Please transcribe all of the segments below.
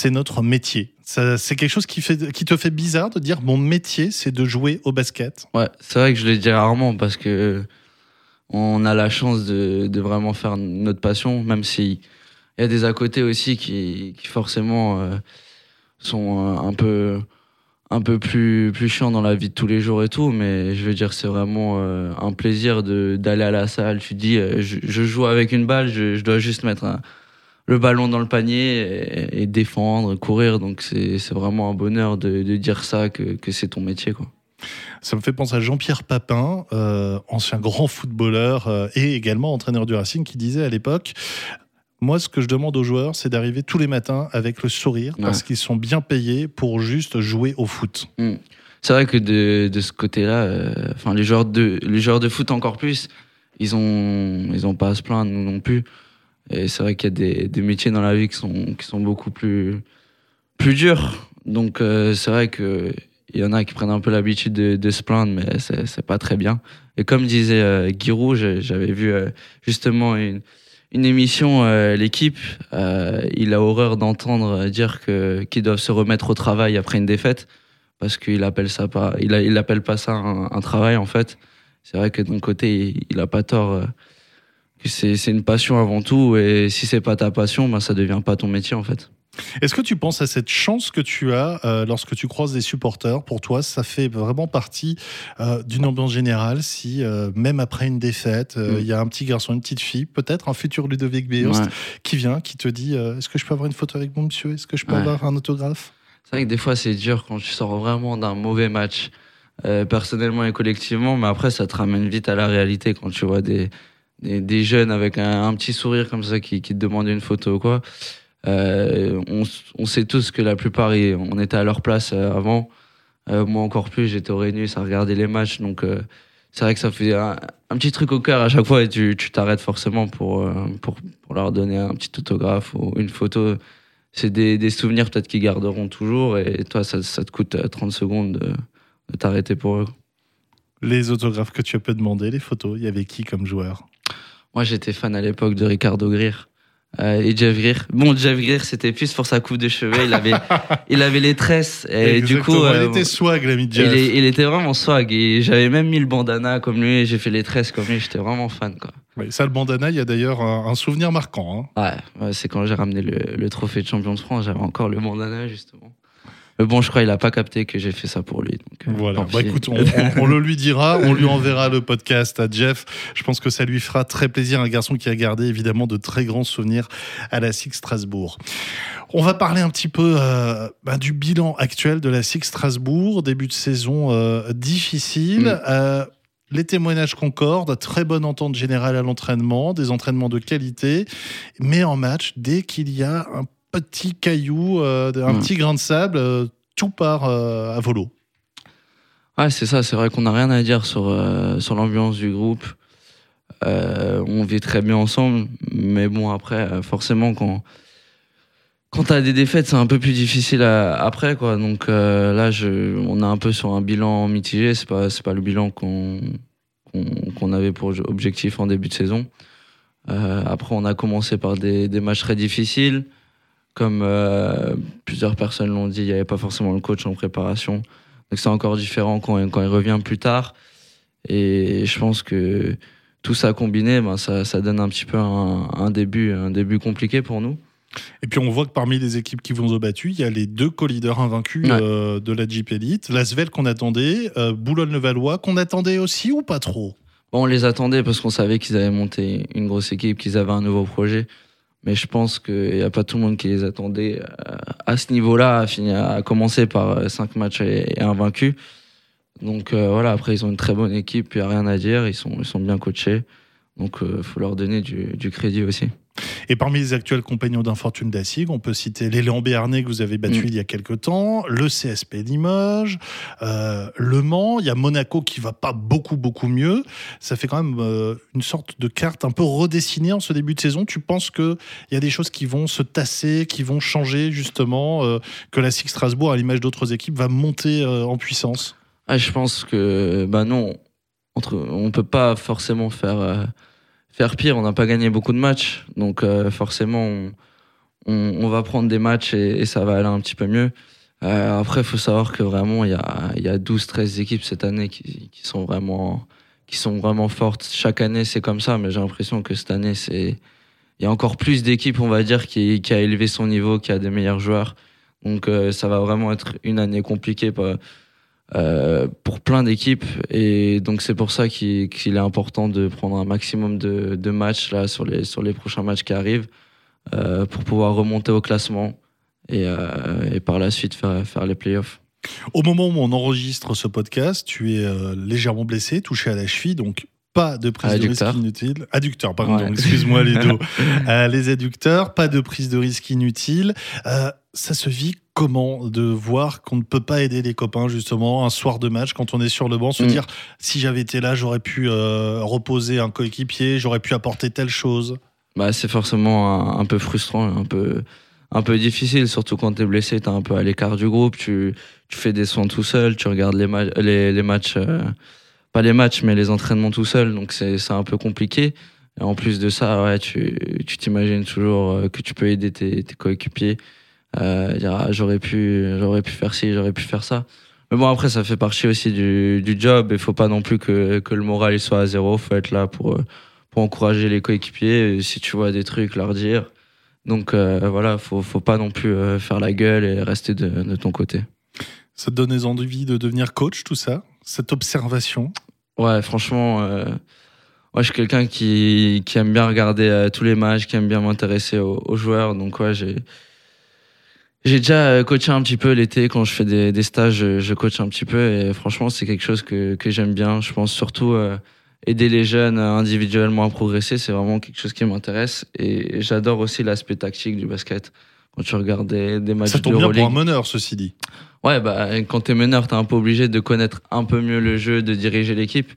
c'est notre métier. C'est quelque chose qui, te fait bizarre de dire mon métier, c'est de jouer au basket? Ouais, c'est vrai que je le dis rarement parce que on a la chance de, vraiment faire notre passion, même s'il y a des à côté aussi qui, forcément euh, sont un peu un peu plus plus chiants dans la vie de tous les jours et tout mais je veux dire c'est vraiment euh, un plaisir de d'aller à la salle tu dis euh, je, joue avec une balle je dois juste mettre un, le ballon dans le panier et, défendre, courir. Donc c'est vraiment un bonheur de, dire ça, que, c'est ton métier. Quoi. Ça me fait penser à Jean-Pierre Papin, euh, ancien grand footballeur euh, et également entraîneur du Racing, qui disait à l'époque moi, ce que je demande aux joueurs, c'est d'arriver tous les matins avec le sourire parce qu'ils sont bien payés pour juste jouer au foot. Hmm. C'est vrai que de, ce côté-là, euh, enfin les joueurs de les joueurs de foot encore plus, ils ont ils ont pas à se plaindre non plus. Et c'est vrai qu'il y a des, métiers dans la vie qui sont, qui sont beaucoup plus, plus durs. Donc euh, c'est vrai qu'il y en a qui prennent un peu l'habitude de, se plaindre, mais c'est pas très bien. Et comme disait euh, j'avais vu euh, justement une, émission, euh, l'équipe, il a horreur d'entendre dire qu'ils doivent se remettre au travail après une défaite, parce qu'il appelle ça pas, il, a, il appelle pas ça un, un travail en fait. C'est vrai que d'un côté, il, il a pas tort c'est une passion avant tout et si c'est pas ta passion, ben ça devient pas ton métier en fait. Est-ce que tu penses à cette chance que tu as euh, lorsque tu croises des supporters? Pour toi, ça fait vraiment partie euh, d'une ambiance générale si, euh, même après une défaite, mm. il y a un petit garçon, une petite fille, peut-être un futur Ludovic Beost, qui vient, qui te dit Est-ce que je peux avoir une photo avec mon monsieur? Est-ce que je peux avoir un autographe? C'est vrai que des fois, c'est dur quand tu sors vraiment d'un mauvais match, personnellement et collectivement, mais après, ça te ramène vite à la réalité quand tu vois des des, jeunes avec un, petit sourire comme ça qui, te demandent une photo quoi. Euh, on, on, sait tous que la plupart, on était à leur place euh, avant. Euh, moi encore plus, j'étais au Rénus à regarder les matchs. Donc c'est vrai que ça fait un, petit truc au cœur à chaque fois et tu t'arrêtes forcément pour, pour, pour, leur donner un petit autographe ou une photo. C'est des, des, souvenirs peut-être qu'ils garderont toujours et toi, ça, ça te coûte 30 secondes de, de t'arrêter pour eux. Les autographes que tu as pu demander, les photos, il y avait qui comme joueur? Moi, j'étais fan à l'époque de Ricardo Greer. Euh, et Jeff Greer. Bon, Jeff Greer, c'était plus pour sa coupe de cheveux. Il avait, il avait les tresses. Et du coup, il était swag, l'ami Jeff. Il, il, était vraiment swag. Et j'avais même mis le bandana comme lui. Et j'ai fait les tresses comme lui. J'étais vraiment fan, quoi. ça, le bandana, il y a d'ailleurs un, souvenir marquant. Hein. Ouais, c'est quand j'ai ramené le, le, trophée de champion de France. J'avais encore le bandana, justement. Mais bon, je crois qu'il a pas capté que j'ai fait ça pour lui. Donc, euh, voilà. Bah, écoute, on, le lui dira, on lui enverra le podcast à Jeff. Je pense que ça lui fera très plaisir. Un garçon qui a gardé évidemment de très grands souvenirs à la Six Strasbourg. On va parler un petit peu euh, bah, du bilan actuel de la Six Strasbourg. Début de saison euh, difficile. Mm. Euh, les témoignages concordent, très bonne entente générale à l'entraînement, des entraînements de qualité, mais en match, dès qu'il y a un petit caillou, euh, un hmm. petit grain de sable, euh, tout part euh, à volo. Ouais, c'est ça, c'est vrai qu'on n'a rien à dire sur, sur l'ambiance du groupe. on vit très bien ensemble, mais bon, après, forcément, quand, quand tu as des défaites, c'est un peu plus difficile après, quoi. Donc là, je, on est un peu sur un bilan mitigé, c'est pas, pas le bilan qu'on qu'on avait pour objectif en début de saison. après, on a commencé par des, des matchs très difficiles. Comme euh, plusieurs personnes l'ont dit, il n'y avait pas forcément le coach en préparation. Donc c'est encore différent quand, quand il revient plus tard. Et je pense que tout ça combiné, ben ça, ça donne un petit peu un, un, début, un début compliqué pour nous. Et puis on voit que parmi les équipes qui vous ont battu, il y a les deux co-leaders invaincus euh, de la Jeep Elite, Lasvel qu'on attendait, euh, Boulogne-le-Valois qu'on attendait aussi ou pas trop? Bon, On les attendait parce qu'on savait qu'ils avaient monté une grosse équipe, qu'ils avaient un nouveau projet mais je pense qu'il n'y a pas tout le monde qui les attendait euh, à ce niveau-là, à, à commencer par 5 euh, matchs et, un vaincu. Donc euh, voilà, après ils ont une très bonne équipe, il n'y a rien à dire, ils sont, sont bien coachés, donc il faut leur donner du crédit aussi. Et parmi les actuels compagnons d'infortune d'Assig, on peut citer l'élan Béarnais que vous avez battu mm. il y a quelque temps, le CSP Limoges, euh, Le Mans, il y a Monaco qui va pas beaucoup beaucoup mieux. Ça fait quand même euh, une sorte de carte un peu redessinée en ce début de saison. Tu penses qu'il y a des choses qui vont se tasser, qui vont changer justement, euh, que la Six Strasbourg, à l'image d'autres équipes, va monter en puissance? Ah, Je pense que bah non, entre, on peut pas forcément faire faire pire. On n'a pas gagné beaucoup de matchs, donc euh, forcément, on, va prendre des matchs et, ça va aller un petit peu mieux. après, il faut savoir que vraiment, il y a, y a 12-13 équipes cette année qui, sont vraiment, qui sont vraiment fortes. Chaque année, c'est comme ça, mais j'ai l'impression que cette année, c'est il y a encore plus d'équipes, on va dire, qui, a élevé son niveau, qui a des meilleurs joueurs. Donc euh, ça va vraiment être une année compliquée euh, pour plein d'équipes. Et donc c'est pour ça qu'il est important de prendre un maximum de, matchs là, sur, les, sur les prochains matchs qui arrivent euh, pour pouvoir remonter au classement et, euh, et par la suite faire, faire les playoffs. Au moment où on enregistre ce podcast, tu es légèrement blessé, touché à la cheville, donc pas de prise de risque inutile. Adducteur, pardon, excuse-moi les dos. Euh, les adducteurs, pas de prise de risque inutile. Euh, ça se vit comment de voir qu'on ne peut pas aider les copains justement un soir de match quand on est sur le banc, se mm. dire si j'avais été là, j'aurais pu euh, reposer un coéquipier, j'aurais pu apporter telle chose. Bah, c'est forcément un, peu frustrant, un peu, un peu difficile, surtout quand tu es blessé, tu es un peu à l'écart du groupe, tu, tu fais des soins tout seul, tu regardes les, les, les matchs pas les matchs, mais les entraînements tout seul. Donc c'est un peu compliqué. Et en plus de ça, ouais, tu t'imagines toujours euh, que tu peux aider tes, coéquipiers. Euh, dire ah, j'aurais pu j'aurais pu faire ci, j'aurais pu faire ça. Mais bon après ça fait partie aussi du, du job. Il faut pas non plus que, que le moral il soit à zéro. Faut être là pour pour encourager les coéquipiers. Si tu vois des trucs, leur dire. Donc euh, voilà, faut faut pas non plus euh, faire la gueule et rester de, de ton côté. Ça te donne envie de devenir coach, tout ça? Cette observation Ouais, franchement, euh, je suis quelqu'un qui, qui, aime bien regarder euh, tous les matchs, qui aime bien m'intéresser aux, joueurs. Donc, ouais, j'ai. J'ai déjà euh, coaché un petit peu l'été quand je fais des, des, stages, je coach un petit peu et franchement c'est quelque chose que, que j'aime bien. Je pense surtout aider les jeunes individuellement à progresser, c'est vraiment quelque chose qui m'intéresse et j'adore aussi l'aspect tactique du basket. Quand tu regardes des, des matchs Ça tombe bien pour un meneur, ceci dit. Ouais, bah, quand t'es meneur, t'es un peu obligé de connaître un peu mieux le jeu, de diriger l'équipe.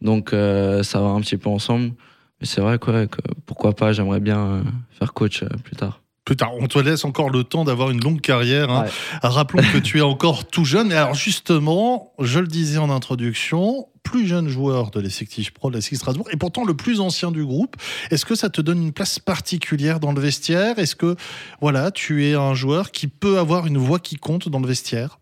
Donc, euh, ça va un petit peu ensemble. Mais c'est vrai quoi, que pourquoi pas, j'aimerais bien euh, faire coach euh, plus tard plus tard. On te laisse encore le temps d'avoir une longue carrière. Hein. Rappelons que tu es encore tout jeune. Et alors justement, je le disais en introduction, plus jeune joueur de l'effectif pro de la Strasbourg et pourtant le plus ancien du groupe. Est-ce que ça te donne une place particulière dans le vestiaire? Est-ce que voilà, tu es un joueur qui peut avoir une voix qui compte dans le vestiaire?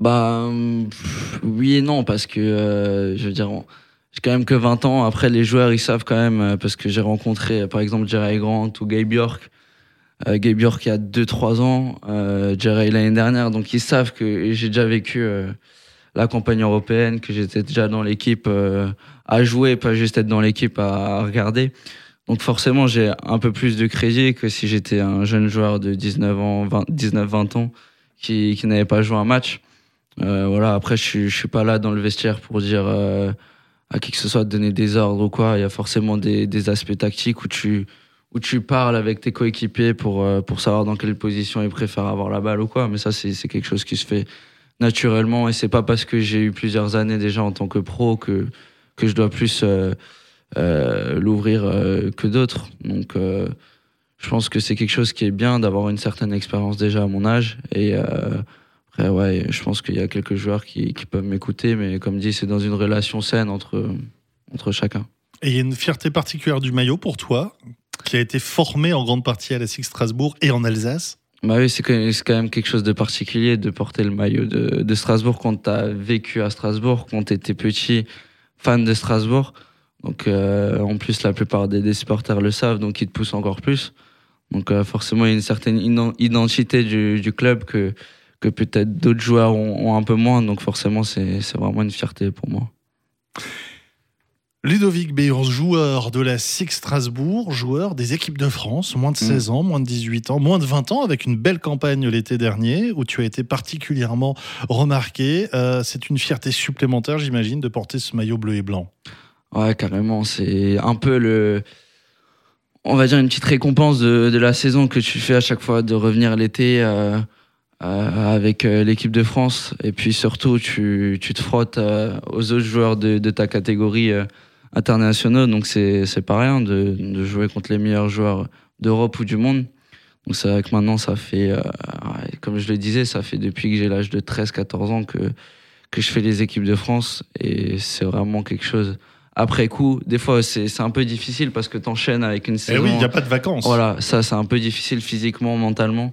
Bah oui et non parce que euh, je veux dire j'ai quand même que 20 ans. Après les joueurs ils savent quand même euh, parce que j'ai rencontré par exemple Jerry Grant ou Gabe Bjork euh, Gabe il y a 2-3 ans, euh, Jerry l'année dernière, donc ils savent que j'ai déjà vécu euh, la campagne européenne, que j'étais déjà dans l'équipe euh, à jouer, pas juste être dans l'équipe à, regarder. Donc forcément, j'ai un peu plus de crédit que si j'étais un jeune joueur de 19 ans, 19-20 ans qui, n'avait pas joué un match. Euh, voilà. Après, je je suis pas là dans le vestiaire pour dire à qui que ce soit de donner des ordres ou quoi. Il y a forcément des, des aspects tactiques où tu où tu parles avec tes coéquipiers pour, euh, pour savoir dans quelle position ils préfèrent avoir la balle ou quoi. Mais ça, c'est quelque chose qui se fait naturellement et c'est pas parce que j'ai eu plusieurs années déjà en tant que pro que, que je dois plus euh, euh, l'ouvrir que d'autres. Donc, je pense que c'est quelque chose qui est bien d'avoir une certaine expérience déjà à mon âge et après, ouais, je pense qu'il y a quelques joueurs qui, qui peuvent m'écouter, mais comme dit, c'est dans une relation saine entre, entre chacun. Et il y a une fierté particulière du maillot pour toi? Qui a été formé en grande partie à la SIG Strasbourg et en Alsace. Bah oui, c'est quand même quelque chose de particulier de porter le maillot de, Strasbourg quand tu as vécu à Strasbourg, quand tu étais petit, fan de Strasbourg. Donc euh, en plus, la plupart des, supporters le savent, donc ils te poussent encore plus. Donc euh, forcément, il y a une certaine identité du, du club que, que peut-être d'autres joueurs ont, ont, un peu moins. Donc forcément, c'est vraiment une fierté pour moi. Ludovic Beyers, joueur de la SIG Strasbourg, joueur des équipes de France, moins de 16 mm. ans, moins de 18 ans, moins de 20 ans, avec une belle campagne l'été dernier où tu as été particulièrement remarqué. Euh, c'est une fierté supplémentaire, j'imagine, de porter ce maillot bleu et blanc. Ouais, carrément. C'est un peu le. On va dire une petite récompense de, de, la saison que tu fais à chaque fois de revenir l'été. Euh, euh, avec l'équipe de France et puis surtout tu, tu te frottes aux autres joueurs de, de ta catégorie internationaux, donc c'est c'est pas rien de, de jouer contre les meilleurs joueurs d'Europe ou du monde. Donc c'est vrai que maintenant ça fait, euh, comme je le disais, ça fait depuis que j'ai l'âge de 13-14 ans que que je fais les équipes de France et c'est vraiment quelque chose après coup, des fois, c'est c'est un peu difficile parce que t'enchaînes avec une Eh saison. oui, il n'y a pas de vacances. Voilà, ça, c'est un peu difficile physiquement, mentalement.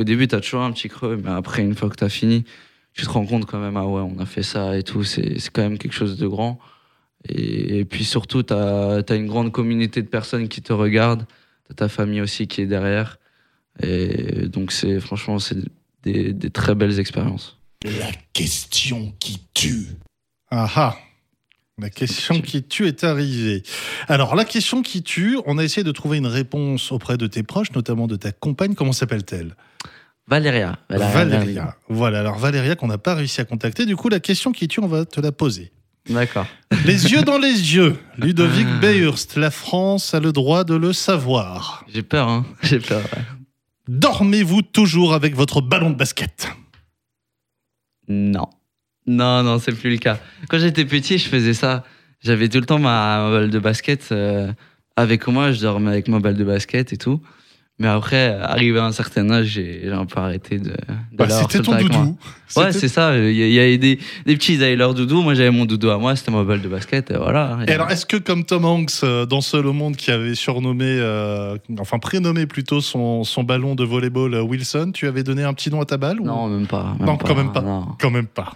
Au début, t'as toujours un petit creux, mais après, une fois que t'as fini, tu te rends compte quand même, ah ouais, on a fait ça et tout, c'est c'est quand même quelque chose de grand. Et, et puis surtout, t'as as une grande communauté de personnes qui te regardent, t'as ta famille aussi qui est derrière. Et donc, c'est franchement, c'est des, des très belles expériences. La question qui tue. Ah ah. La question qui tue est arrivée. Alors, la question qui tue, on a essayé de trouver une réponse auprès de tes proches, notamment de ta compagne. Comment s'appelle-t-elle? Valéria. Valéria. Voilà, alors Valéria qu'on n'a pas réussi à contacter. Du coup, la question qui tue, on va te la poser. D'accord. Les yeux dans les yeux. Ludovic Beyhurst, la France a le droit de le savoir. J'ai peur, hein. J'ai peur. ouais. Dormez-vous toujours avec votre ballon de basket? Non. Non, non, c'est plus le cas. Quand j'étais petit, je faisais ça. J'avais tout le temps ma, ma balle de basket euh, avec moi. Je dormais avec ma balle de basket et tout. Mais après, arrivé à un certain âge, j'ai un peu arrêté de, de Bah, C'était ton doudou. Ouais, c'est ça. Il y, avait des, des petits, ils avaient leur doudou. Moi, j'avais mon doudou à moi. C'était ma balle de basket. Et voilà. Et alors, est-ce que comme Tom Hanks euh, dans Seul au monde qui avait surnommé, euh, enfin prénommé plutôt son, son ballon de volleyball euh, Wilson, tu avais donné un petit nom à ta balle ou- Non, même pas. même Non, quand même pas. non. Quand même pas.